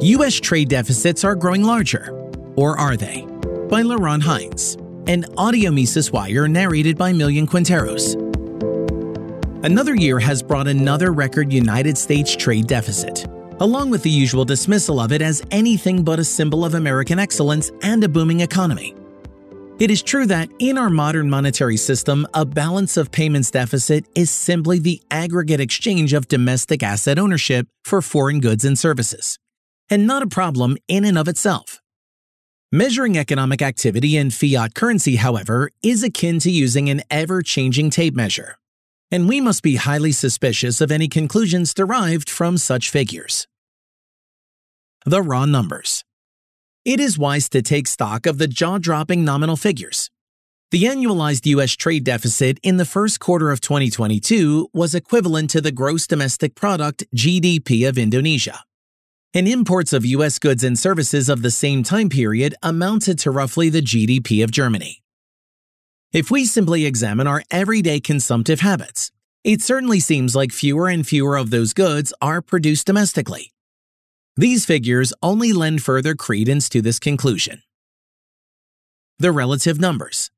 U.S. trade deficits are growing larger. Or are they? By Laurent Hynes. An audio Mises Wire narrated by Millian Quinteros. Another year has brought another record United States trade deficit, along with the usual dismissal of it as anything but a symbol of American excellence and a booming economy. It is true that in our modern monetary system, a balance of payments deficit is simply the aggregate exchange of domestic asset ownership for foreign goods and services, and not a problem in and of itself. Measuring economic activity in fiat currency, however, is akin to using an ever changing tape measure, and we must be highly suspicious of any conclusions derived from such figures. The raw numbers it is wise to take stock of the jaw dropping nominal figures. The annualized U.S. trade deficit in the first quarter of 2022 was equivalent to the gross domestic product GDP of Indonesia. And imports of U.S. goods and services of the same time period amounted to roughly the GDP of Germany. If we simply examine our everyday consumptive habits, it certainly seems like fewer and fewer of those goods are produced domestically. These figures only lend further credence to this conclusion. The relative numbers.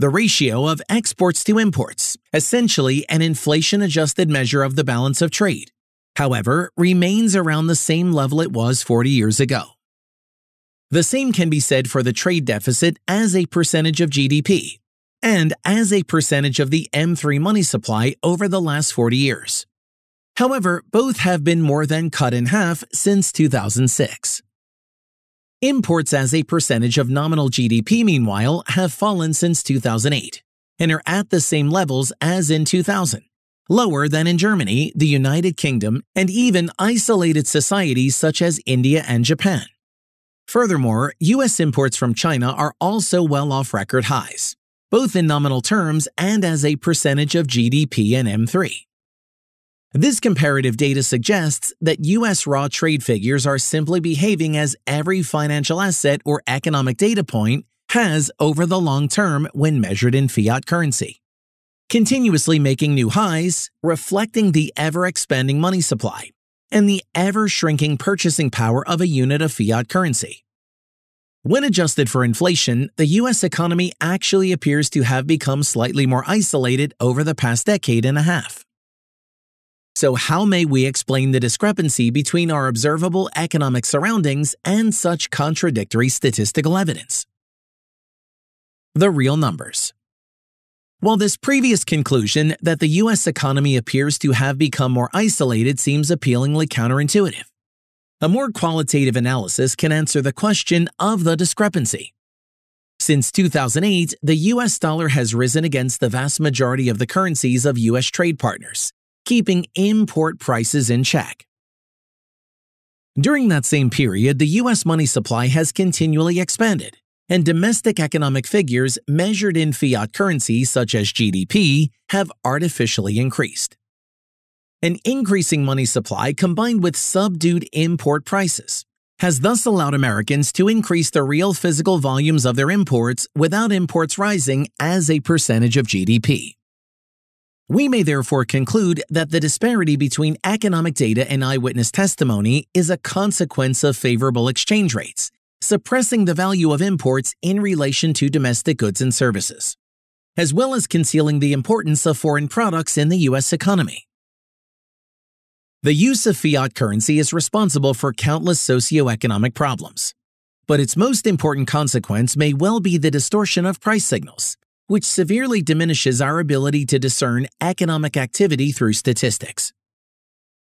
The ratio of exports to imports, essentially an inflation adjusted measure of the balance of trade, however, remains around the same level it was 40 years ago. The same can be said for the trade deficit as a percentage of GDP and as a percentage of the M3 money supply over the last 40 years. However, both have been more than cut in half since 2006. Imports as a percentage of nominal GDP, meanwhile, have fallen since 2008 and are at the same levels as in 2000, lower than in Germany, the United Kingdom, and even isolated societies such as India and Japan. Furthermore, U.S. imports from China are also well off record highs, both in nominal terms and as a percentage of GDP and M3. This comparative data suggests that U.S. raw trade figures are simply behaving as every financial asset or economic data point has over the long term when measured in fiat currency. Continuously making new highs, reflecting the ever expanding money supply and the ever shrinking purchasing power of a unit of fiat currency. When adjusted for inflation, the US economy actually appears to have become slightly more isolated over the past decade and a half. So, how may we explain the discrepancy between our observable economic surroundings and such contradictory statistical evidence? The real numbers. While this previous conclusion that the US economy appears to have become more isolated seems appealingly counterintuitive, a more qualitative analysis can answer the question of the discrepancy. Since 2008, the US dollar has risen against the vast majority of the currencies of US trade partners, keeping import prices in check. During that same period, the U.S. money supply has continually expanded, and domestic economic figures measured in fiat currency such as GDP have artificially increased. An increasing money supply combined with subdued import prices has thus allowed Americans to increase the real physical volumes of their imports without imports rising as a percentage of GDP. We may therefore conclude that the disparity between economic data and eyewitness testimony is a consequence of favorable exchange rates, suppressing the value of imports in relation to domestic goods and services, as well as concealing the importance of foreign products in the U.S. economy. The use of fiat currency is responsible for countless socioeconomic problems, but its most important consequence may well be the distortion of price signals which severely diminishes our ability to discern economic activity through statistics.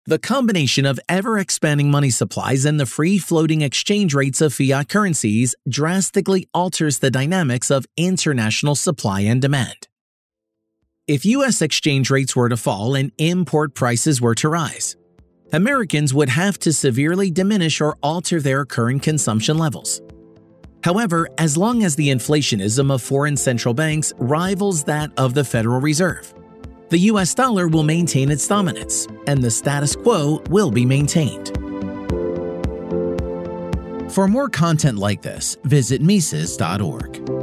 The combination of ever expanding money supplies and the free floating exchange rates of fiat currencies drastically alters the dynamics of international supply and demand. If US exchange rates were to fall and import prices were to rise, Americans would have to severely diminish or alter their current consumption levels. However, as long as the inflationism of foreign central banks rivals that of the Federal Reserve, the US dollar will maintain its dominance, and the status quo will be maintained. For more content like this, visit Mises.org.